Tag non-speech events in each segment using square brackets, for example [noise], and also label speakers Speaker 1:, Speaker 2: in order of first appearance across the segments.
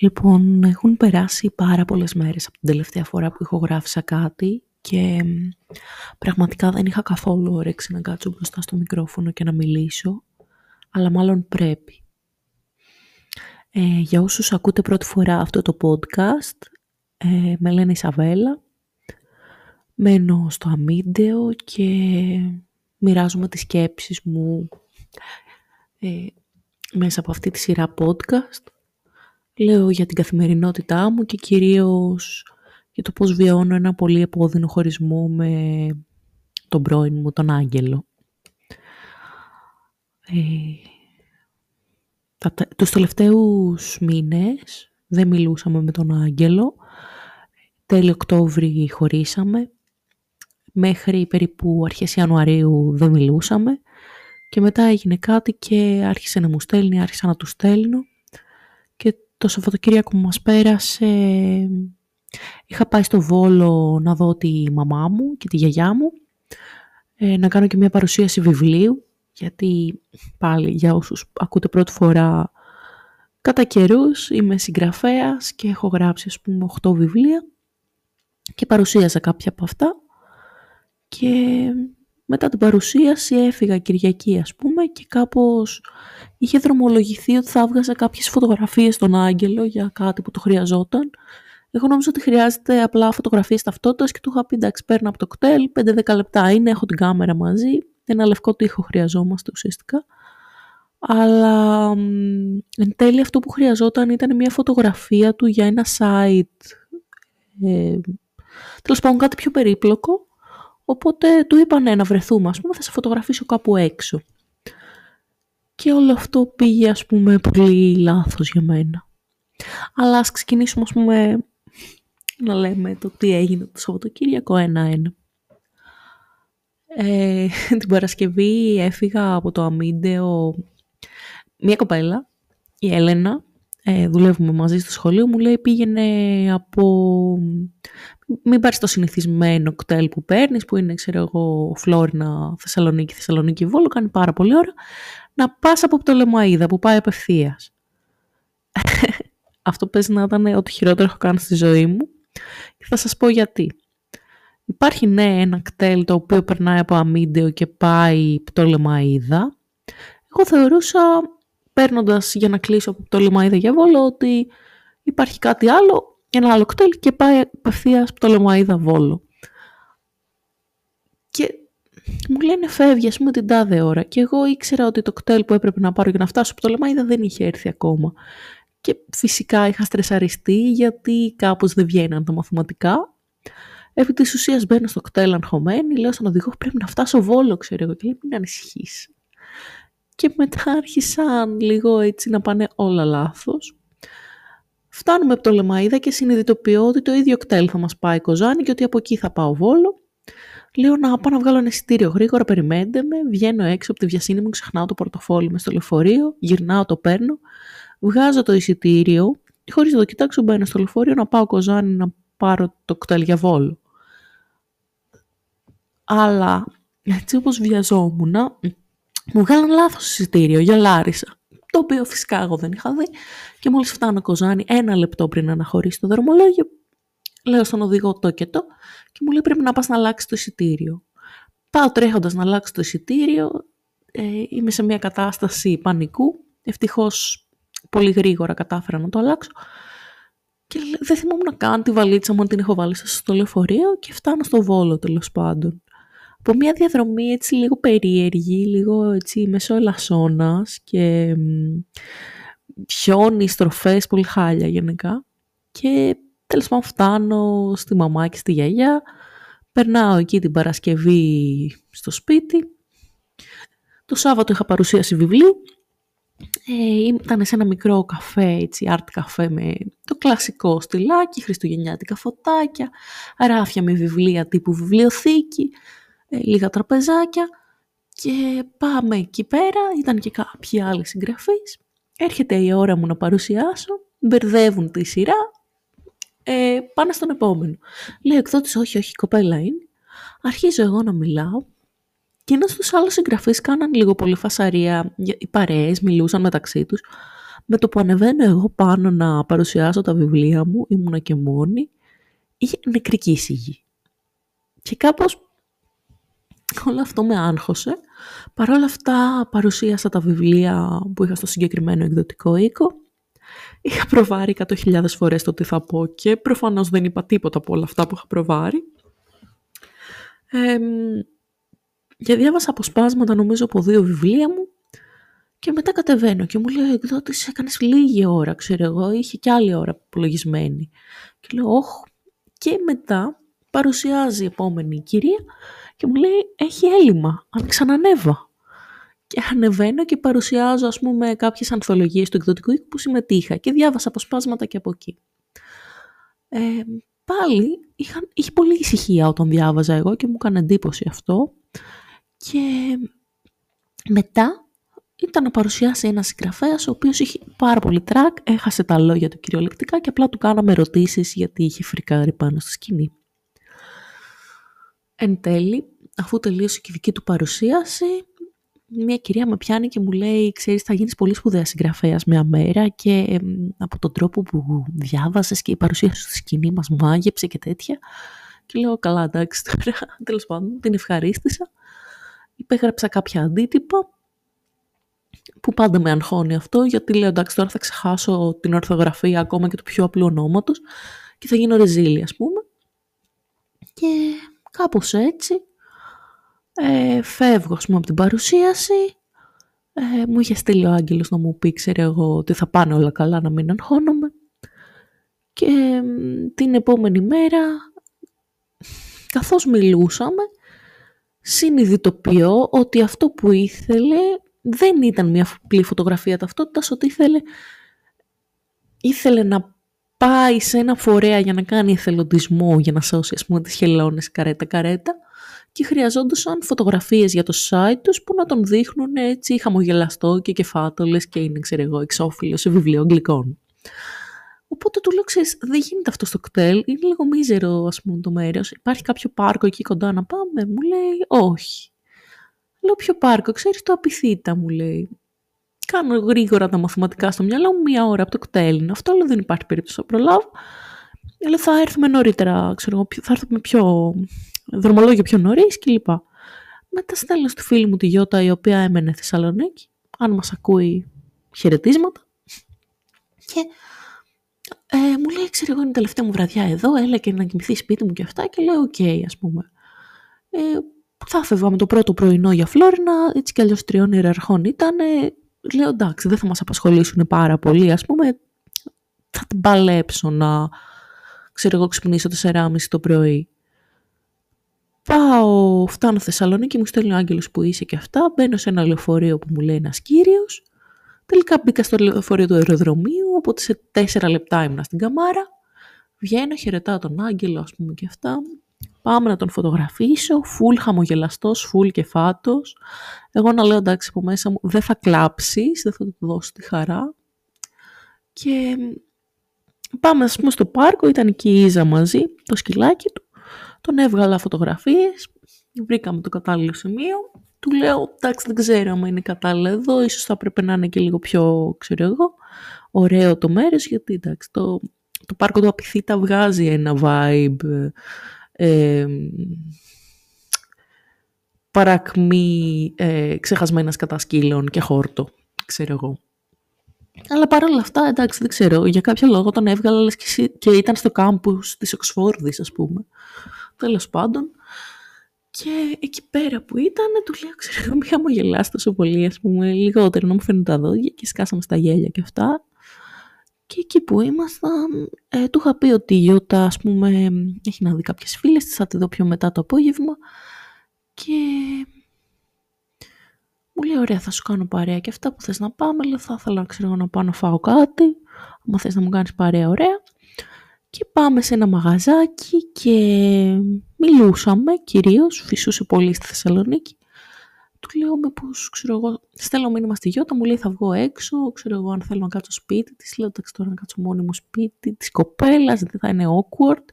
Speaker 1: Λοιπόν, έχουν περάσει πάρα πολλές μέρες από την τελευταία φορά που ηχογράφησα κάτι και πραγματικά δεν είχα καθόλου όρεξη να κάτσω μπροστά στο μικρόφωνο και να μιλήσω, αλλά μάλλον πρέπει. Ε, για όσους ακούτε πρώτη φορά αυτό το podcast, ε, με λένε Ισαβέλα, μένω στο αμίντεο και μοιράζομαι τις σκέψεις μου ε, μέσα από αυτή τη σειρά podcast Λέω για την καθημερινότητά μου και κυρίως για το πώς βιώνω ένα πολύ επώδυνο χωρισμό με τον πρώην μου, τον Άγγελο. Ε, τα, τους τελευταίους μήνες δεν μιλούσαμε με τον Άγγελο. Τέλη Οκτώβρη χωρίσαμε. Μέχρι περίπου αρχές Ιανουαρίου δεν μιλούσαμε. Και μετά έγινε κάτι και άρχισε να μου στέλνει, άρχισα να του στέλνω το Σαββατοκύριακο που μας πέρασε είχα πάει στο Βόλο να δω τη μαμά μου και τη γιαγιά μου, ε, να κάνω και μια παρουσίαση βιβλίου, γιατί πάλι για όσους ακούτε πρώτη φορά κατά καιρούς είμαι συγγραφέας και έχω γράψει ας πούμε 8 βιβλία και παρουσίασα κάποια από αυτά και μετά την παρουσίαση έφυγα Κυριακή ας πούμε και κάπως είχε δρομολογηθεί ότι θα έβγαζα κάποιες φωτογραφίες στον Άγγελο για κάτι που το χρειαζόταν. Εγώ νόμιζα ότι χρειάζεται απλά φωτογραφίες ταυτότητας και του είχα πει εντάξει παίρνω από το κτέλ, 5-10 λεπτά είναι, έχω την κάμερα μαζί, ένα λευκό τείχο χρειαζόμαστε ουσιαστικά. Αλλά εν τέλει αυτό που χρειαζόταν ήταν μια φωτογραφία του για ένα site, ε, τέλος πάντων κάτι πιο περίπλοκο, οπότε του είπα ναι να βρεθούμε ας πούμε, θα σε φωτογραφίσω κάπου έξω. Και όλο αυτό πήγε ας πούμε πολύ λάθος για μένα. Αλλά ας ξεκινήσουμε ας πούμε να λέμε το τι έγινε το Σαββατοκύριακο ένα-ένα. Ε, [laughs] την Παρασκευή έφυγα από το αμίντεο μια κοπέλα, η Έλενα, ε, δουλεύουμε μαζί στο σχολείο, μου λέει πήγαινε από... Μην πάρεις το συνηθισμένο κτέλ που παίρνεις, που είναι, ξέρω εγώ, Φλόρινα, Θεσσαλονίκη, Θεσσαλονίκη, Βόλο, κάνει πάρα πολύ ώρα να πας από Πτολεμαίδα που πάει απευθείας. [laughs] Αυτό παίζει να ήταν ό,τι χειρότερο έχω κάνει στη ζωή μου και θα σας πω γιατί. Υπάρχει ναι ένα κτέλ το οποίο περνάει από αμίντεο και πάει Πτολεμαίδα. Εγώ θεωρούσα παίρνοντας για να κλείσω από Πτολεμαίδα για Βόλο ότι υπάρχει κάτι άλλο, ένα άλλο κτέλ και πάει απευθεία Πτολεμαίδα Βόλο. Και μου λένε φεύγει, ας πούμε, την τάδε ώρα. Και εγώ ήξερα ότι το κτέλ που έπρεπε να πάρω για να φτάσω από το Λεμάιδα δεν είχε έρθει ακόμα. Και φυσικά είχα στρεσαριστεί γιατί κάπως δεν βγαίναν τα μαθηματικά. Επί της ουσίας μπαίνω στο κτέλ αγχωμένη, λέω στον οδηγό πρέπει να φτάσω βόλο, ξέρω εγώ. Και λέει μην ανησυχείς. Και μετά άρχισαν λίγο έτσι να πάνε όλα λάθος. Φτάνουμε από το Λεμαίδα και συνειδητοποιώ ότι το ίδιο κτέλ θα μας πάει Κοζάνη και ότι από εκεί θα πάω Βόλο Λέω να πάω να βγάλω ένα εισιτήριο γρήγορα, περιμένετε με, βγαίνω έξω από τη βιασύνη μου, ξεχνάω το πορτοφόλι μες στο λεωφορείο, γυρνάω, το παίρνω, βγάζω το εισιτήριο, χωρίς να το κοιτάξω μπαίνω στο λεωφορείο να πάω κοζάνι να πάρω το κτέλ για βόλο. Αλλά έτσι όπως βιαζόμουν, μου βγάλαν λάθος εισιτήριο για Λάρισα. Το οποίο φυσικά εγώ δεν είχα δει. Και μόλις φτάνω κοζάνι, ένα λεπτό πριν αναχωρήσει το δρομολόγιο, λέω στον οδηγό το και το και μου λέει πρέπει να πας να αλλάξεις το εισιτήριο. Πάω τρέχοντας να αλλάξω το εισιτήριο, ε, είμαι σε μια κατάσταση πανικού, ευτυχώς πολύ γρήγορα κατάφερα να το αλλάξω και δεν θυμόμουν καν τη βαλίτσα μου την έχω βάλει στο λεωφορείο και φτάνω στο Βόλο τέλος πάντων. Από μια διαδρομή έτσι λίγο περίεργη, λίγο έτσι μέσω ελασσόνας και χιόνι, στροφές, πολύ χάλια γενικά. Και Τέλος πάντων φτάνω στη μαμά και στη γιαγιά, περνάω εκεί την Παρασκευή στο σπίτι. Το Σάββατο είχα παρουσίαση βιβλίου. Ε, ήταν σε ένα μικρό καφέ, έτσι, art καφέ με το κλασικό στυλάκι, χριστουγεννιάτικα φωτάκια, ράφια με βιβλία τύπου βιβλιοθήκη, ε, λίγα τραπεζάκια και πάμε εκεί πέρα, ήταν και κάποιοι άλλοι συγγραφείς. Έρχεται η ώρα μου να παρουσιάσω, μπερδεύουν τη σειρά, ε, πάνε στον επόμενο. Λέει ο εκδότης, όχι, όχι, κοπέλα είναι. Αρχίζω εγώ να μιλάω και ένας στους άλλους συγγραφείς κάναν λίγο πολύ φασαρία, οι παρέες μιλούσαν μεταξύ τους. Με το που ανεβαίνω εγώ πάνω να παρουσιάσω τα βιβλία μου, ήμουνα και μόνη, είχε νεκρική σιγή. Και κάπως όλο αυτό με άγχωσε. Παρ' όλα αυτά παρουσίασα τα βιβλία που είχα στο συγκεκριμένο εκδοτικό οίκο. Είχα προβάρει 100.000 φορές το τι θα πω και προφανώς δεν είπα τίποτα από όλα αυτά που είχα προβάρει. Ε, και διάβασα αποσπάσματα νομίζω από δύο βιβλία μου και μετά κατεβαίνω και μου λέει ο εκδότης έκανες λίγη ώρα, ξέρω εγώ, είχε και άλλη ώρα υπολογισμένη. Και λέω, όχ. Και μετά παρουσιάζει η επόμενη κυρία και μου λέει, έχει έλλειμμα, αν ξανανέβα. Και ανεβαίνω και παρουσιάζω, ας πούμε, κάποιες ανθολογίες του εκδοτικού οίκου που συμμετείχα και διάβασα αποσπάσματα και από εκεί. Ε, πάλι είχα, είχε πολύ ησυχία όταν διάβαζα εγώ και μου έκανε εντύπωση αυτό. Και μετά ήταν να παρουσιάσει ένα συγγραφέας ο οποίος είχε πάρα πολύ τρακ, έχασε τα λόγια του κυριολεκτικά και απλά του κάναμε ερωτήσεις γιατί είχε φρικάρει πάνω στη σκηνή. Εν τέλει, αφού τελείωσε και η δική του παρουσίαση, μια κυρία με πιάνει και μου λέει «Ξέρεις, θα γίνεις πολύ σπουδαία συγγραφέας μια μέρα και από τον τρόπο που διάβασες και η παρουσίαση στη σκηνή μας μάγεψε και τέτοια». Και λέω «Καλά, εντάξει τώρα, [laughs] τέλος πάντων, την ευχαρίστησα». Υπέγραψα κάποια αντίτυπα που πάντα με αγχώνει αυτό, γιατί λέω εντάξει τώρα θα ξεχάσω την ορθογραφία ακόμα και το πιο απλό ονόματος και θα γίνω ρεζίλη ας πούμε. Και κάπως έτσι. Ε, φεύγω ας πούμε από την παρουσίαση, ε, μου είχε στείλει ο Άγγελος να μου πει ξέρω εγώ ότι θα πάνε όλα καλά να μην αγχώνομαι. Και την επόμενη μέρα καθώς μιλούσαμε συνειδητοποιώ ότι αυτό που ήθελε δεν ήταν μια απλή φωτογραφία ταυτότητας, ότι ήθελε, ήθελε να πάει σε ένα φορέα για να κάνει εθελοντισμό, για να σώσει ας πούμε τις χελώνες καρέτα-καρέτα και χρειαζόντουσαν φωτογραφίες για το site τους που να τον δείχνουν έτσι χαμογελαστό και κεφάτολες και είναι ξέρω εγώ εξώφυλλο σε βιβλίο αγγλικών. Οπότε του λέω, ξέρεις, δεν γίνεται αυτό στο κτέλ, είναι λίγο μίζερο ας πούμε το μέρος, υπάρχει κάποιο πάρκο εκεί κοντά να πάμε, μου λέει όχι. Λέω ποιο πάρκο, ξέρεις το απειθήτα μου λέει. Κάνω γρήγορα τα μαθηματικά στο μυαλό μου, μία ώρα από το ΚΤΕΛ Αυτό λέω δεν υπάρχει περίπτωση να προλάβω. Λέω θα έρθουμε νωρίτερα, ξέρω, θα έρθουμε πιο δρομολόγιο πιο νωρίς κλπ. Μετά στέλνω στη φίλη μου τη Γιώτα η οποία έμενε Θεσσαλονίκη. Αν μας ακούει χαιρετίσματα. Και ε, μου λέει, ξέρω εγώ είναι η τελευταία μου βραδιά εδώ, έλα και να κοιμηθείς σπίτι μου και αυτά και λέω ok okay, ας πούμε. Ε, θα φεύγαμε το πρώτο πρωινό για Φλόρινα, έτσι κι αλλιώς τριών ιεραρχών ήταν. Λέω εντάξει, δεν θα μας απασχολήσουν πάρα πολύ, ας πούμε, θα την παλέψω να, ξέρω εγώ, ξυπνήσω 4.30 το πρωί. Πάω, φτάνω Θεσσαλονίκη, μου στέλνει ο Άγγελος που είσαι και αυτά, μπαίνω σε ένα λεωφορείο που μου λέει ένας κύριος, τελικά μπήκα στο λεωφορείο του αεροδρομίου, οπότε σε τέσσερα λεπτά ήμουν στην καμάρα, βγαίνω, χαιρετάω τον Άγγελο, ας πούμε και αυτά, Πάμε να τον φωτογραφίσω, φουλ χαμογελαστός, φουλ κεφάτος. Εγώ να λέω εντάξει από μέσα μου, δεν θα κλάψεις, δεν θα του δώσω τη χαρά. Και πάμε ας πούμε στο πάρκο, ήταν εκεί η Ίζα μαζί, το σκυλάκι του. Τον έβγαλα φωτογραφίες, βρήκαμε το κατάλληλο σημείο. Του λέω, εντάξει δεν ξέρω αν είναι κατάλληλο εδώ, ίσως θα πρέπει να είναι και λίγο πιο, ξέρω εγώ, ωραίο το μέρος, γιατί εντάξει το, το πάρκο του Απιθύτα βγάζει ένα vibe ε, παρακμή ε, ξεχασμένας κατά σκύλων και χόρτο, ξέρω εγώ. Αλλά παρόλα αυτά, εντάξει, δεν ξέρω, για κάποιο λόγο τον έβγαλα λες και, και ήταν στο κάμπους της Οξφόρδης, ας πούμε. Τέλος πάντων. Και εκεί πέρα που ήταν, του λέω, ξέρω εγώ, μη χαμογελάς τόσο πολύ, ας πούμε, λιγότερο να μου φαίνουν τα δόντια και σκάσαμε στα γέλια και αυτά. Και εκεί που ήμασταν, ε, του είχα πει ότι η Ιώτα, ας πούμε, έχει να δει κάποιες φίλες της, θα τη δω πιο μετά το απόγευμα. Και μου λέει, ωραία, θα σου κάνω παρέα και αυτά που θες να πάμε. Λέω, θα ήθελα ξέρω, να πάω να φάω κάτι, αν θες να μου κάνεις παρέα, ωραία. Και πάμε σε ένα μαγαζάκι και μιλούσαμε κυρίως, φυσούσε πολύ στη Θεσσαλονίκη του λέω μήπως, ξέρω εγώ, στέλνω μήνυμα στη Γιώτα, μου λέει θα βγω έξω, ξέρω εγώ αν θέλω να κάτσω σπίτι της, λέω εντάξει τώρα να κάτσω μόνη μου σπίτι της κοπέλας, δεν θα είναι awkward.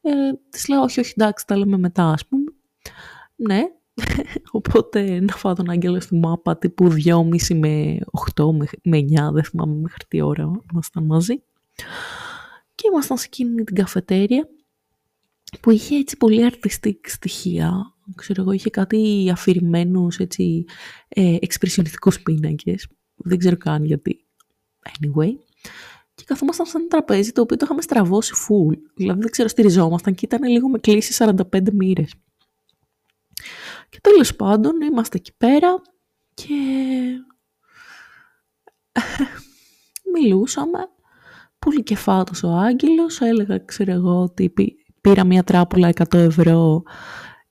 Speaker 1: Ε, της λέω όχι, όχι εντάξει, τα λέμε μετά ας πούμε. Ναι, [laughs] Οπότε να φάω τον άγγελο στη μάπα τύπου 2,5 με 8 με 9, δεν θυμάμαι μέχρι τι ώρα ήμασταν μαζί. Και ήμασταν σε εκείνη την καφετέρια που είχε έτσι πολύ artistic στοιχεία. Ξέρω εγώ, είχε κάτι αφηρημένους έτσι ε, εξπρεσιονιστικούς πίνακες. Δεν ξέρω καν γιατί. Anyway. Και καθόμασταν σε ένα τραπέζι το οποίο το είχαμε στραβώσει full. Δηλαδή δεν ξέρω, στηριζόμασταν και ήταν λίγο με κλίση 45 μοίρες. Και τέλος πάντων είμαστε εκεί πέρα και [laughs] μιλούσαμε. Πολύ κεφάτος ο Άγγελος, έλεγα ξέρω εγώ ότι πήρα μια τράπουλα 100 ευρώ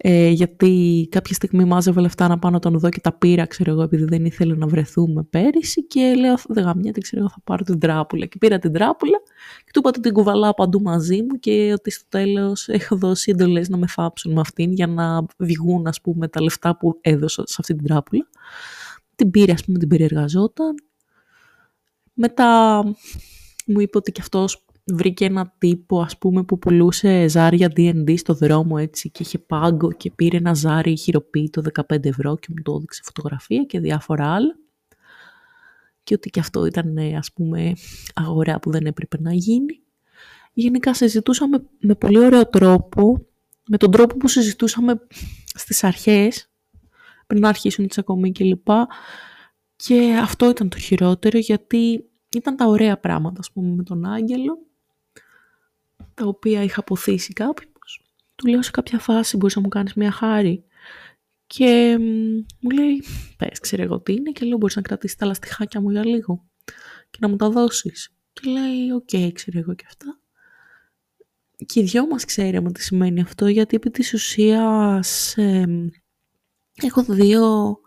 Speaker 1: ε, γιατί κάποια στιγμή μάζευε λεφτά να πάω να τον δω και τα πήρα, ξέρω εγώ, επειδή δεν ήθελε να βρεθούμε πέρυσι και λέω, δεν γαμιέται, ξέρω εγώ, θα πάρω την τράπουλα. Και πήρα την τράπουλα και του είπα ότι την κουβαλάω παντού μαζί μου και ότι στο τέλος έχω δώσει εντολές να με φάψουν με αυτήν για να βγουν, ας πούμε, τα λεφτά που έδωσα σε αυτή την τράπουλα. Την πήρε, ας πούμε, την περιεργαζόταν. Μετά μου είπε ότι και αυτός βρήκε ένα τύπο ας πούμε που πουλούσε ζάρια D&D στο δρόμο έτσι και είχε πάγκο και πήρε ένα ζάρι χειροποίητο 15 ευρώ και μου το έδειξε φωτογραφία και διάφορα άλλα και ότι και αυτό ήταν ας πούμε αγορά που δεν έπρεπε να γίνει. Γενικά συζητούσαμε με πολύ ωραίο τρόπο, με τον τρόπο που συζητούσαμε στις αρχές, πριν να αρχίσουν τις ακόμη και λοιπά. Και αυτό ήταν το χειρότερο γιατί ήταν τα ωραία πράγματα, ας πούμε, με τον Άγγελο τα οποία είχα αποθήσει κάποιος. Του λέω σε κάποια φάση μπορείς να μου κάνεις μια χάρη. Και μου λέει, πες, ξέρω εγώ τι είναι και λέω μπορείς να κρατήσεις τα λαστιχάκια μου για λίγο και να μου τα δώσεις. Και λέει, ok, okay, ξέρω εγώ και αυτά. Και οι δυο μας ξέραμε τι σημαίνει αυτό, γιατί επί της ουσίας έχω δύο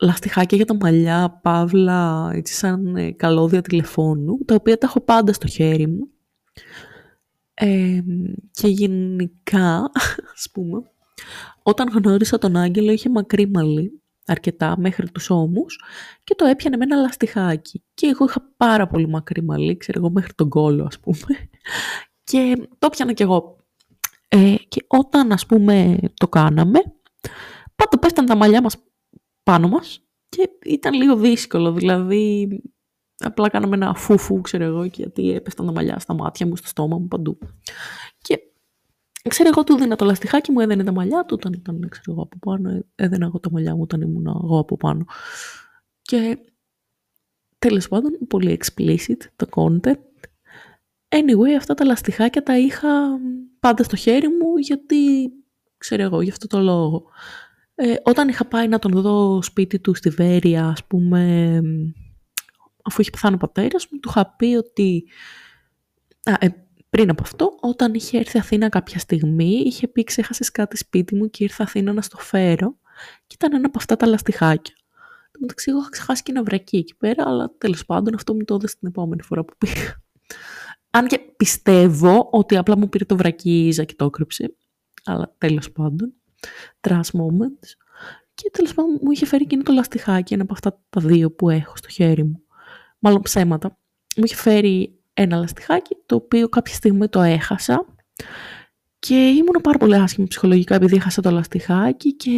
Speaker 1: λαστιχάκια για τα μαλλιά, παύλα, έτσι σαν ε, καλώδια τηλεφώνου, τα οποία τα έχω πάντα στο χέρι μου και γενικά, [laughs] ας πούμε, όταν γνώρισα τον Άγγελο είχε μακρύ μαλλί, αρκετά μέχρι τους ώμους και το έπιανε με ένα λαστιχάκι. Και εγώ είχα πάρα πολύ μακρύ μαλλί, ξέρω εγώ μέχρι τον κόλο ας πούμε. [laughs] Και το έπιανα κι εγώ. Ε, και όταν ας πούμε το κάναμε, πάντα πέφταν τα μαλλιά μας πάνω μας και ήταν λίγο δύσκολο, δηλαδή Απλά κάναμε ένα φούφου, ξέρω εγώ, γιατί έπεφταν τα μαλλιά στα μάτια μου, στο στόμα μου, παντού. Και ξέρω εγώ, του δίνα το λαστιχάκι μου, έδαινε τα μαλλιά του, όταν ήταν, ξέρω εγώ, από πάνω, έδαινα εγώ τα μαλλιά μου όταν ήμουν εγώ από πάνω. Και τέλος πάντων, πολύ explicit το content. Anyway, αυτά τα λαστιχάκια τα είχα πάντα στο χέρι μου, γιατί, ξέρω εγώ, γι' αυτό το λόγο. Ε, όταν είχα πάει να τον δω σπίτι του στη Βέρεια, ας πούμε, αφού είχε πεθάνει ο πατέρας μου, του είχα πει ότι α, ε, πριν από αυτό, όταν είχε έρθει Αθήνα κάποια στιγμή, είχε πει ξέχασες κάτι σπίτι μου και ήρθα Αθήνα να στο φέρω και ήταν ένα από αυτά τα λαστιχάκια. Το μεταξύ, εγώ είχα ξεχάσει και ένα βρακί εκεί πέρα, αλλά τέλος πάντων αυτό μου το έδωσε την επόμενη φορά που πήγα. Αν και πιστεύω ότι απλά μου πήρε το βρακί η και το έκρυψε, αλλά τέλος πάντων, trust moments. Και τέλος πάντων μου είχε φέρει εκείνο το λαστιχάκι, ένα από αυτά τα δύο που έχω στο χέρι μου μάλλον ψέματα, μου είχε φέρει ένα λαστιχάκι, το οποίο κάποια στιγμή το έχασα και ήμουν πάρα πολύ άσχημη ψυχολογικά επειδή έχασα το λαστιχάκι και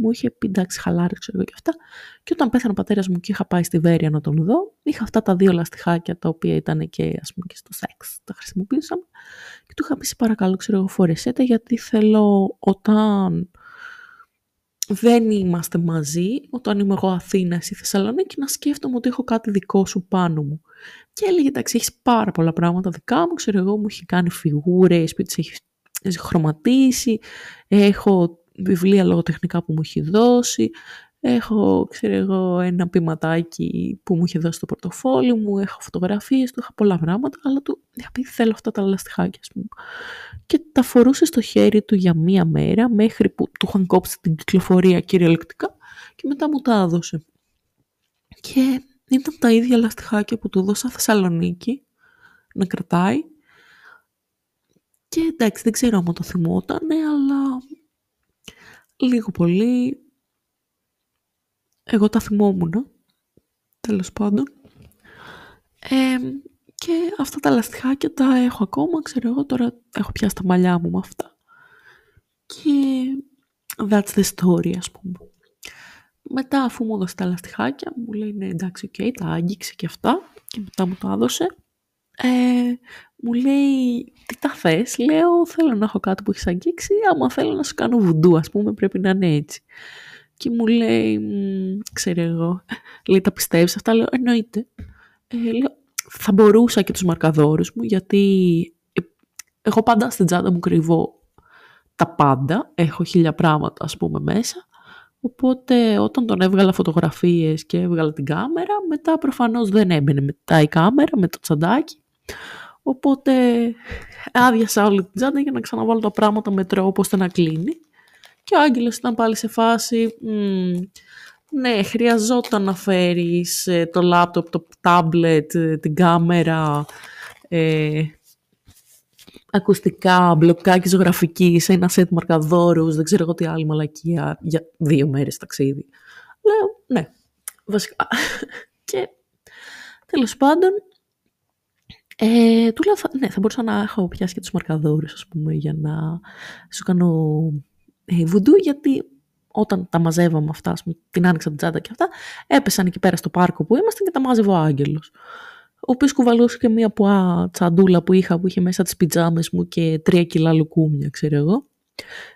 Speaker 1: μου είχε πει εντάξει χαλάρι ξέρω και αυτά. Και όταν πέθανε ο πατέρας μου και είχα πάει στη Βέρεια να τον δω, είχα αυτά τα δύο λαστιχάκια τα οποία ήταν και ας πούμε και στο σεξ, τα χρησιμοποιήσαμε. Και του είχα πει σε παρακαλώ ξέρω εγώ φορεσέ γιατί θέλω όταν δεν είμαστε μαζί, όταν είμαι εγώ Αθήνας ή Θεσσαλονίκη, να σκέφτομαι ότι έχω κάτι δικό σου πάνω μου. Και έλεγε, εντάξει, έχεις πάρα πολλά πράγματα δικά μου, ξέρω εγώ, μου έχει κάνει φιγούρες, που τις έχεις χρωματίσει, έχω βιβλία λογοτεχνικά που μου έχει δώσει, Έχω, ξέρω εγώ, ένα ποιηματάκι που μου είχε δώσει το πορτοφόλι μου, έχω φωτογραφίες του, είχα πολλά πράγματα, αλλά του είχα πει θέλω αυτά τα λαστιχάκια, ας πούμε. Και τα φορούσε στο χέρι του για μία μέρα, μέχρι που του είχαν κόψει την κυκλοφορία κυριολεκτικά και μετά μου τα έδωσε. Και ήταν τα ίδια λαστιχάκια που του δώσα Θεσσαλονίκη να κρατάει. Και εντάξει, δεν ξέρω αν το θυμότανε, αλλά λίγο πολύ εγώ τα θυμόμουν, τέλος πάντων. Και αυτά τα λαστιχάκια τα έχω ακόμα, ξέρω εγώ, τώρα έχω πιάσει τα μαλλιά μου με αυτά. Και that's the story ας πούμε. Μετά αφού μου έδωσε τα λαστιχάκια μου λέει ναι εντάξει οκ, τα άγγιξε και αυτά και μετά μου το έδωσε. Ε, μου λέει τι τα θες, λέω θέλω να έχω κάτι που έχεις αγγίξει, άμα θέλω να σου κάνω βουντού ας πούμε πρέπει να είναι έτσι. Και μου λέει, ξέρω εγώ, λέει τα πιστεύεις αυτά, λέω εννοείται. Ε, λέω, θα μπορούσα και τους μαρκαδόρους μου γιατί ε, εγώ πάντα στην τσάντα μου κρυβώ τα πάντα, έχω χίλια πράγματα ας πούμε μέσα Οπότε όταν τον έβγαλα φωτογραφίες και έβγαλα την κάμερα, μετά προφανώς δεν έμπαινε μετά η κάμερα με το τσαντάκι. Οπότε άδειασα όλη την τσάντα για να ξαναβάλω τα πράγματα με τρόπο ώστε να κλείνει. Και ο Άγγελος ήταν πάλι σε φάση, ναι, χρειαζόταν να φέρεις ε, το λάπτοπ, το τάμπλετ, ε, την κάμερα, ε, ακουστικά, μπλοκάκι ζωγραφικής σε ένα σετ μαρκαδόρους, δεν ξέρω εγώ τι άλλη μαλακία, για δύο μέρες ταξίδι. Λέω, ναι, βασικά. [laughs] και τέλος πάντων, ε, του λέω, ναι, θα μπορούσα να έχω πιάσει και τους μαρκαδόρους, ας πούμε, για να σου κάνω ε, βουντού, γιατί όταν τα μαζεύαμε αυτά, πούμε, την άνοιξα την τσάντα και αυτά, έπεσαν εκεί πέρα στο πάρκο που ήμασταν και τα μάζευε ο Άγγελος ο οποίος κουβαλούσε και μία πουά τσαντούλα που είχα, που είχε μέσα τις πιτζάμες μου και τρία κιλά λουκούμια, ξέρω εγώ.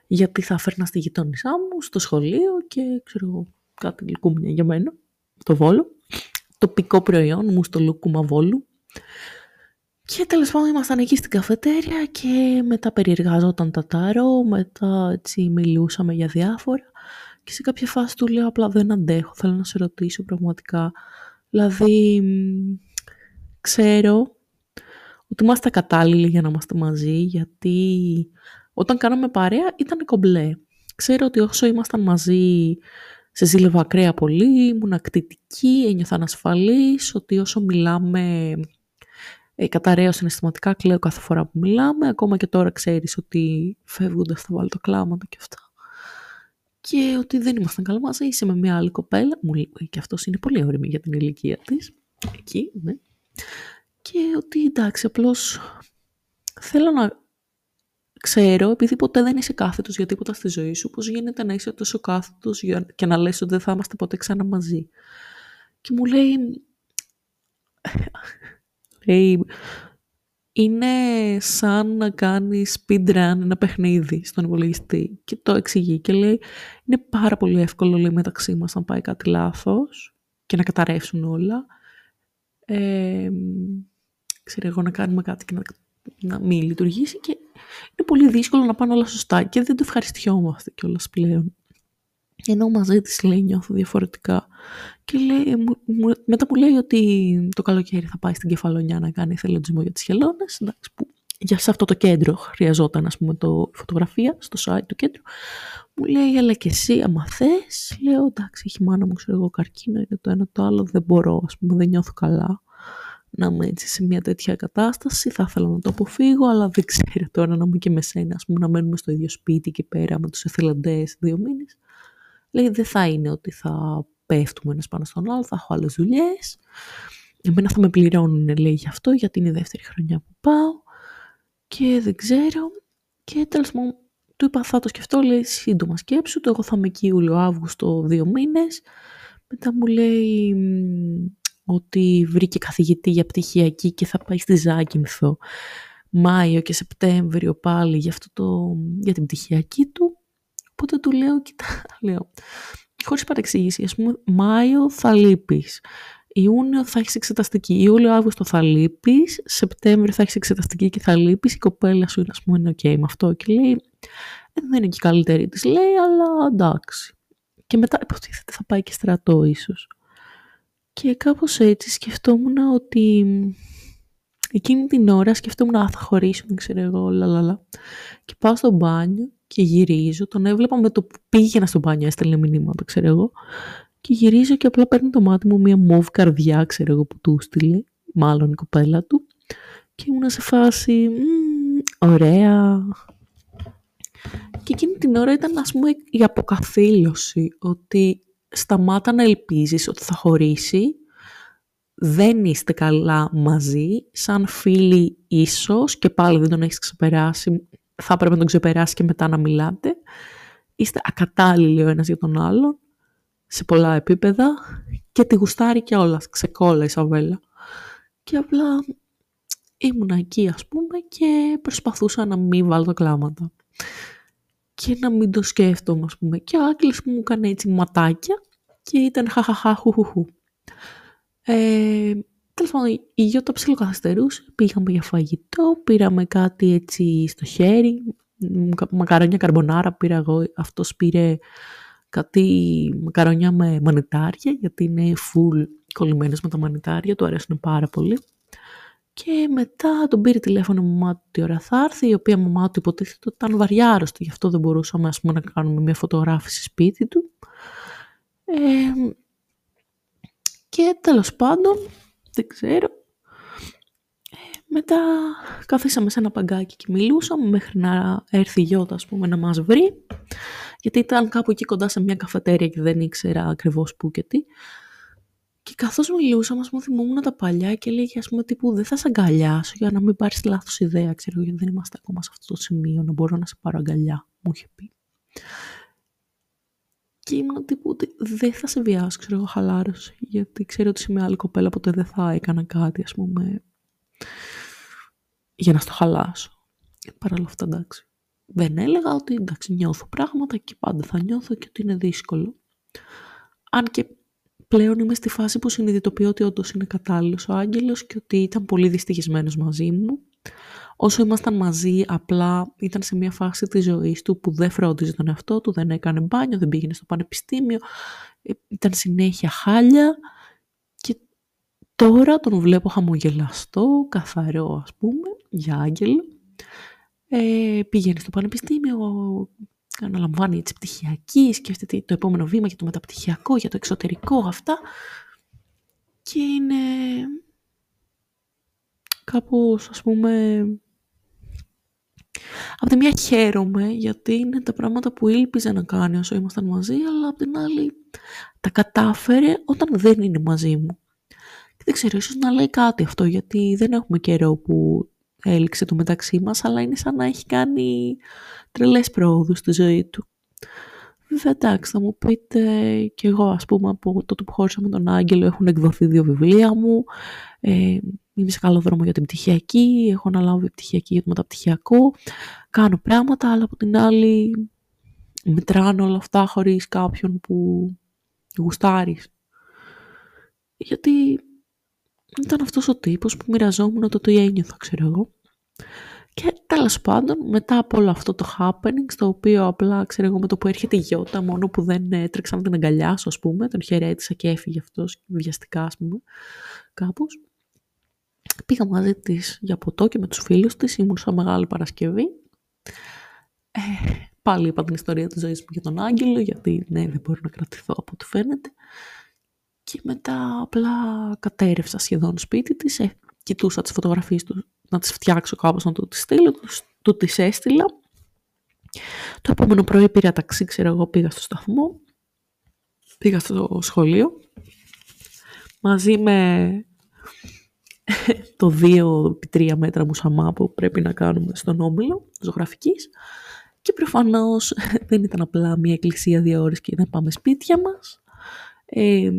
Speaker 1: Γιατί θα φέρνα στη γειτόνισά μου, στο σχολείο και ξέρω εγώ κάτι λουκούμια για μένα, το Βόλο. Τοπικό προϊόν μου στο λουκούμα Βόλου. Και τέλος πάντων ήμασταν εκεί στην καφετέρια και μετά περιεργάζονταν τα τάρο, μετά έτσι μιλούσαμε για διάφορα. Και σε κάποια φάση του λέω απλά δεν αντέχω, θέλω να σε ρωτήσω πραγματικά. Δηλαδή, ξέρω ότι είμαστε κατάλληλοι για να είμαστε μαζί, γιατί όταν κάναμε παρέα ήταν κομπλέ. Ξέρω ότι όσο ήμασταν μαζί σε ζήλευα ακραία πολύ, ήμουν ακτητική, ένιωθα ανασφαλής, ότι όσο μιλάμε ε, καταραίω συναισθηματικά κλαίω κάθε φορά που μιλάμε, ακόμα και τώρα ξέρεις ότι φεύγοντας θα βάλω τα κλάματα και αυτά. Και ότι δεν ήμασταν καλά μαζί, είσαι με μια άλλη κοπέλα, μου λέει και αυτός είναι πολύ όρημη για την ηλικία της, εκεί, ναι. Και ότι εντάξει, απλώς θέλω να ξέρω, επειδή ποτέ δεν είσαι κάθετος για τίποτα στη ζωή σου, πώς γίνεται να είσαι τόσο κάθετος και να λες ότι δεν θα είμαστε ποτέ ξανά μαζί. Και μου λέει, [laughs] λέει, είναι σαν να κάνεις speedrun ένα παιχνίδι στον υπολογιστή και το εξηγεί και λέει είναι πάρα πολύ εύκολο λέει, μεταξύ μας να πάει κάτι λάθος και να καταρρεύσουν όλα ε, ξέρω εγώ, να κάνουμε κάτι και να, να μην λειτουργήσει και είναι πολύ δύσκολο να πάνε όλα σωστά και δεν το ευχαριστιόμαστε κιόλας πλέον. Ενώ μαζί της λέει νιώθω διαφορετικά. Και λέει, μου, μετά μου λέει ότι το καλοκαίρι θα πάει στην Κεφαλονιά να κάνει εθελοντισμό για τις χελώνες. Εντάξει, που για σε αυτό το κέντρο χρειαζόταν ας πούμε το φωτογραφία στο site του κέντρου. Μου λέει, αλλά και εσύ άμα θες. Λέω, εντάξει, έχει μάνα μου, ξέρω εγώ, καρκίνο, είναι το ένα το άλλο, δεν μπορώ, ας πούμε, δεν νιώθω καλά να είμαι έτσι σε μια τέτοια κατάσταση. Θα ήθελα να το αποφύγω, αλλά δεν ξέρω τώρα να είμαι και με σένα, ας πούμε, να μένουμε στο ίδιο σπίτι και πέρα με τους εθελοντές δύο μήνες. Λέει, δεν θα είναι ότι θα πέφτουμε ένας πάνω στον άλλο, θα έχω άλλες δουλειές. Εμένα θα με πληρώνουν, λέει, γι' αυτό, γιατί είναι η δεύτερη χρονιά που πάω και δεν ξέρω. Και τέλος πάντων του είπα θα το σκεφτώ, λέει σύντομα σκέψου το, εγώ θα είμαι εκεί Ιούλιο-Αύγουστο δύο μήνες. Μετά μου λέει ότι βρήκε καθηγητή για πτυχιακή και θα πάει στη Ζάκυνθο Μάιο και Σεπτέμβριο πάλι για, αυτό το, για την πτυχιακή του. Οπότε του λέω, κοιτά, λέω, χωρίς παρεξήγηση, ας πούμε, Μάιο θα λείπεις. Ιούνιο θα έχεις εξεταστική. Ιούλιο, Αύγουστο θα λείπεις. Σεπτέμβριο θα έχεις εξεταστική και θα λείπεις. Η κοπέλα σου είναι, ας πούμε, είναι OK με αυτό. Και λέει, «Ε, δεν είναι και η καλύτερη της, λέει, αλλά εντάξει. Και μετά υποτίθεται θα πάει και στρατό, ίσως. Και κάπως έτσι σκεφτόμουν ότι εκείνη την ώρα σκεφτόμουν, Α, θα χωρίσω, δεν ξέρω εγώ, λαλαλα. Και πάω στο μπάνιο και γυρίζω. Τον έβλεπα με το που πήγαινα στο μπάνιο, έστελνε μηνύματα, ξέρω εγώ. Και γυρίζω και απλά παίρνει το μάτι μου μια μοβ καρδιά, ξέρω εγώ που του στείλε, μάλλον η κοπέλα του. Και ήμουν σε φάση, ωραία. Και εκείνη την ώρα ήταν ας πούμε η αποκαθήλωση ότι σταμάτα να ελπίζεις ότι θα χωρίσει, δεν είστε καλά μαζί, σαν φίλοι ίσως και πάλι δεν τον έχεις ξεπεράσει, θα πρέπει να τον ξεπεράσει και μετά να μιλάτε είστε ακατάλληλοι ο ένας για τον άλλον, σε πολλά επίπεδα και τη γουστάρει και όλα, ξεκόλα η Σαβέλα. Και απλά ήμουν εκεί ας πούμε και προσπαθούσα να μην βάλω τα κλάματα. Και να μην το σκέφτομαι ας πούμε. Και ο Άγγελος μου έκανε έτσι ματάκια και ήταν χαχαχά χουχουχου. Ε, Τέλος πάντων, η Γιώτα ψιλοκαθυστερούσε, πήγαμε για φαγητό, πήραμε κάτι έτσι στο χέρι, μακαρόνια καρμπονάρα πήρα εγώ, αυτός πήρε κάτι μακαρόνια με μανιτάρια, γιατί είναι full κολλημένος με τα μανιτάρια, του αρέσουν πάρα πολύ. Και μετά τον πήρε τηλέφωνο η μαμά του τι ώρα θα έρθει, η οποία μαμά του υποτίθεται ότι ήταν βαριά άρρωστη, γι' αυτό δεν μπορούσαμε ας πούμε, να κάνουμε μια φωτογράφηση σπίτι του. Ε, και τέλος πάντων, δεν ξέρω, ε, μετά καθίσαμε σε ένα παγκάκι και μιλούσαμε μέχρι να έρθει η Γιώτα, ας πούμε, να μας βρει. Γιατί ήταν κάπου εκεί κοντά σε μια καφετέρια και δεν ήξερα ακριβώς πού και τι. Και καθώς μιλούσαμε, ας πούμε, θυμόμουν τα παλιά και λέγει, ας πούμε, τύπου δεν θα σε αγκαλιάσω για να μην πάρεις λάθος ιδέα, ξέρω, γιατί δεν είμαστε ακόμα σε αυτό το σημείο, να μπορώ να σε πάρω αγκαλιά, μου είχε πει. Και ήμουν τύπου ότι δεν θα σε βιάσω, ξέρω εγώ, χαλάρωση, γιατί ξέρω ότι είμαι άλλη κοπέλα, ποτέ δεν θα έκανα κάτι, ας πούμε, για να στο χαλάσω. Παρ' όλα αυτά, εντάξει. Δεν έλεγα ότι εντάξει, νιώθω πράγματα και πάντα θα νιώθω και ότι είναι δύσκολο. Αν και πλέον είμαι στη φάση που συνειδητοποιώ ότι όντως είναι κατάλληλος ο Άγγελος και ότι ήταν πολύ δυστυχισμένος μαζί μου. Όσο ήμασταν μαζί, απλά ήταν σε μια φάση της ζωής του που δεν φρόντιζε τον εαυτό του, δεν έκανε μπάνιο, δεν πήγαινε στο πανεπιστήμιο, ε, ήταν συνέχεια χάλια και τώρα τον βλέπω χαμογελαστό, καθαρό ας πούμε, για Άγγελο. Ε, πήγαινε στο πανεπιστήμιο, αναλαμβάνει έτσι πτυχιακή, σκέφτεται το επόμενο βήμα για το μεταπτυχιακό, για το εξωτερικό, αυτά. Και είναι κάπως, ας πούμε, από τη μια χαίρομαι γιατί είναι τα πράγματα που ήλπιζε να κάνει όσο ήμασταν μαζί, αλλά από την άλλη τα κατάφερε όταν δεν είναι μαζί μου. Και δεν ξέρω, ίσως να λέει κάτι αυτό, γιατί δεν έχουμε καιρό που έληξε το μεταξύ μας, αλλά είναι σαν να έχει κάνει τρελές πρόοδους στη ζωή του. Βέβαια, εντάξει, θα μου πείτε και εγώ, ας πούμε, από τότε που χώρισα με τον Άγγελο έχουν εκδοθεί δύο βιβλία μου, ε, είμαι σε καλό δρόμο για την πτυχιακή, έχω αναλάβει πτυχιακή για το μεταπτυχιακό, κάνω πράγματα, αλλά από την άλλη μετράνω όλα αυτά χωρίς κάποιον που γουστάρεις. Γιατί ήταν αυτός ο τύπος που μοιραζόμουν το τι ένιωθα, ξέρω εγώ. Και τέλος πάντων, μετά από όλο αυτό το happening, στο οποίο απλά ξέρω εγώ με το που έρχεται η Γιώτα, μόνο που δεν έτρεξα να την αγκαλιάσω, ας πούμε, τον χαιρέτησα και έφυγε αυτός βιαστικά, ας πούμε, κάπως. Πήγα μαζί της για ποτό και με τους φίλους της, ήμουν σαν Μεγάλη Παρασκευή. Ε, πάλι είπα την ιστορία της ζωής μου για τον Άγγελο, γιατί ναι, δεν μπορώ να κρατηθώ από ό,τι φαίνεται. Και μετά απλά κατέρευσα σχεδόν σπίτι της, ε, κοιτούσα τις φωτογραφίες του, να τις φτιάξω κάπως να του τις στείλω, τους, του τις έστειλα. Το επόμενο πρωί πήρα ταξί, ξέρω εγώ, πήγα στο σταθμό, πήγα στο σχολείο, μαζί με [laughs] το 2-3 μέτρα μουσαμά που πρέπει να κάνουμε στον Όμιλο ζωγραφικής και προφανώς [laughs] δεν ήταν απλά μια εκκλησία δύο ώρες και να πάμε σπίτια μας. Ε,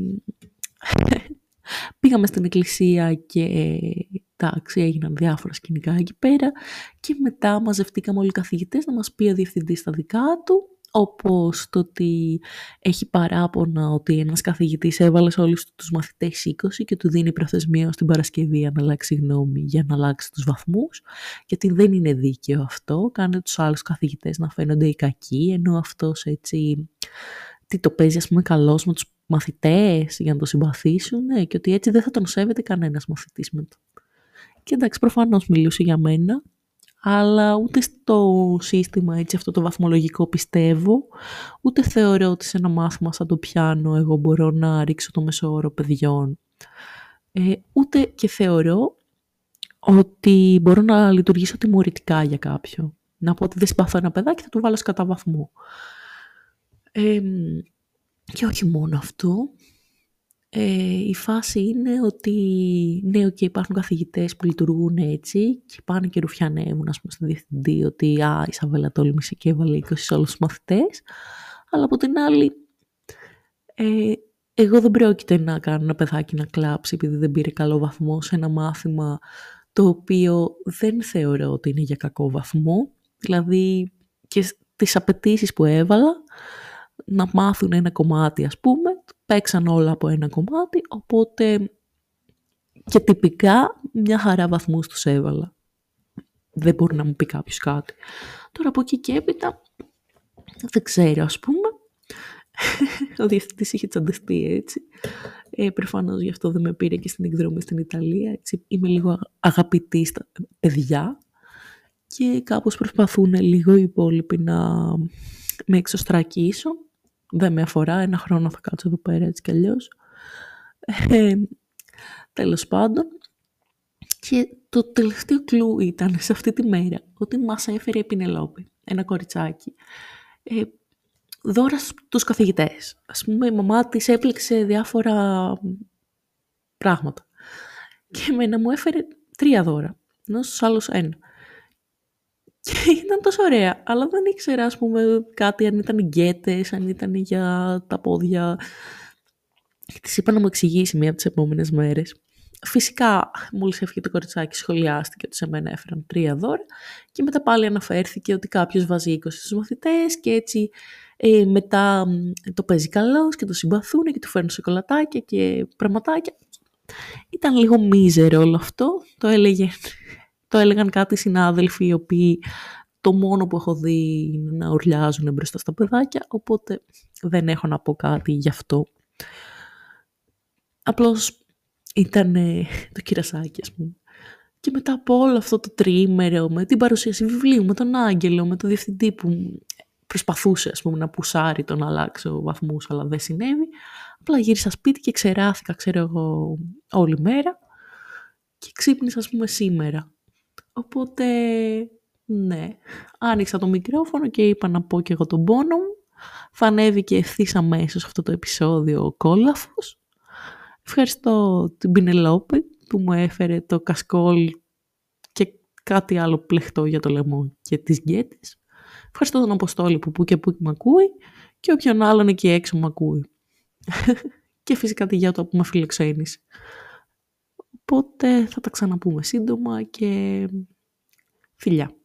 Speaker 1: πήγαμε στην εκκλησία και εντάξει έγιναν διάφορα σκηνικά εκεί πέρα και μετά μαζευτήκαμε όλοι οι καθηγητές να μας πει ο διευθυντής στα δικά του όπως το ότι έχει παράπονα ότι ένας καθηγητής έβαλε σε όλους τους μαθητές 20 και του δίνει προθεσμία στην Παρασκευή να αλλάξει γνώμη για να αλλάξει τους βαθμούς, γιατί δεν είναι δίκαιο αυτό, κάνει τους άλλους καθηγητές να φαίνονται οι κακοί, ενώ αυτός έτσι τι το παίζει ας πούμε καλός με τους μαθητές για να το συμπαθήσουν ναι, και ότι έτσι δεν θα τον σέβεται κανένας μαθητής μετά. Και εντάξει προφανώς μιλούσε για μένα, αλλά ούτε στο σύστημα έτσι αυτό το βαθμολογικό πιστεύω, ούτε θεωρώ ότι σε ένα μάθημα σαν το πιάνο εγώ μπορώ να ρίξω το μεσόωρο παιδιών. Ε, ούτε και θεωρώ ότι μπορώ να λειτουργήσω τιμωρητικά για κάποιον. Να πω ότι δεν συμπαθώ ένα παιδάκι, θα του βάλω κατά βαθμό. Ε, και όχι μόνο αυτό, Ε, η φάση είναι ότι ναι, και υπάρχουν καθηγητές που λειτουργούν έτσι και πάνε και ρουφιανεύουν ας πούμε στον διευθυντή ότι α, η Σαβέλα τόλμησε και έβαλε 20 σε όλους τους μαθητές. Αλλά από την άλλη, ε, εγώ δεν πρόκειται να κάνω ένα παιδάκι να κλάψει επειδή δεν πήρε καλό βαθμό σε ένα μάθημα το οποίο δεν θεωρώ ότι είναι για κακό βαθμό. Δηλαδή και τις απαιτήσεις που έβαλα να μάθουν ένα κομμάτι ας πούμε, παίξαν όλα από ένα κομμάτι, οπότε και τυπικά μια χαρά βαθμούς τους έβαλα. Δεν μπορεί να μου πει κάποιος κάτι. Τώρα από εκεί και έπειτα, δεν ξέρω ας πούμε, [laughs] ο διευθυντής είχε τσαντευτεί έτσι. Ε, προφανώς γι' αυτό δεν με πήρε και στην εκδρομή στην Ιταλία. Έτσι. Είμαι λίγο αγαπητή στα παιδιά και κάπως προσπαθούν λίγο οι υπόλοιποι να με εξωστρακίσω. Δεν με αφορά, ένα χρόνο θα κάτσω εδώ πέρα έτσι κι αλλιώς. Ε, τέλος πάντων. Και το τελευταίο κλου ήταν σε αυτή τη μέρα ότι μας έφερε η Πινελόπη, ένα κοριτσάκι. Ε, δώρα στους καθηγητές. Ας πούμε η μαμά της έπληξε διάφορα πράγματα. Και εμένα μου έφερε τρία δώρα, ενώ στους άλλους ένα. Και ήταν τόσο ωραία, αλλά δεν ήξερα, ας πούμε, κάτι αν ήταν γκέτες, αν ήταν για τα πόδια. Και της είπα να μου εξηγήσει μία από τις επόμενες μέρες. Φυσικά, μόλις έφυγε το κοριτσάκι, σχολιάστηκε ότι σε μένα έφεραν τρία δώρα και μετά πάλι αναφέρθηκε ότι κάποιος βάζει 20 στους μαθητές και έτσι ε, μετά το παίζει καλό και το συμπαθούν και του φέρνουν σοκολατάκια και πραγματάκια. Ήταν λίγο μίζερο όλο αυτό. Το, έλεγε, το έλεγαν κάτι συνάδελφοι οι οποίοι το μόνο που έχω δει είναι να ουρλιάζουν μπροστά στα παιδάκια, οπότε δεν έχω να πω κάτι γι' αυτό. Απλώς ήταν το κυρασάκι, ας πούμε. Και μετά από όλο αυτό το τριήμερο, με την παρουσίαση βιβλίου, με τον Άγγελο, με τον διευθυντή που προσπαθούσε ας πούμε, να πουσάρει τον να αλλάξω βαθμούς, αλλά δεν συνέβη. Απλά γύρισα σπίτι και ξεράθηκα, ξέρω εγώ, όλη μέρα και ξύπνησα, ας πούμε, σήμερα. Οπότε, ναι, άνοιξα το μικρόφωνο και είπα να πω και εγώ τον πόνο μου. Θα ανέβηκε ευθύς αμέσως αυτό το επεισόδιο ο Κόλαφος. Ευχαριστώ την Πινελόπη που μου έφερε το κασκόλ και κάτι άλλο πλεχτό για το λαιμό και τις γκέτες. Ευχαριστώ τον Αποστόλη που που και που με ακούει και όποιον άλλον εκεί έξω με ακούει. [laughs] και φυσικά τη Γιώτα που με φιλοξένησε. Οπότε θα τα ξαναπούμε σύντομα και φιλιά.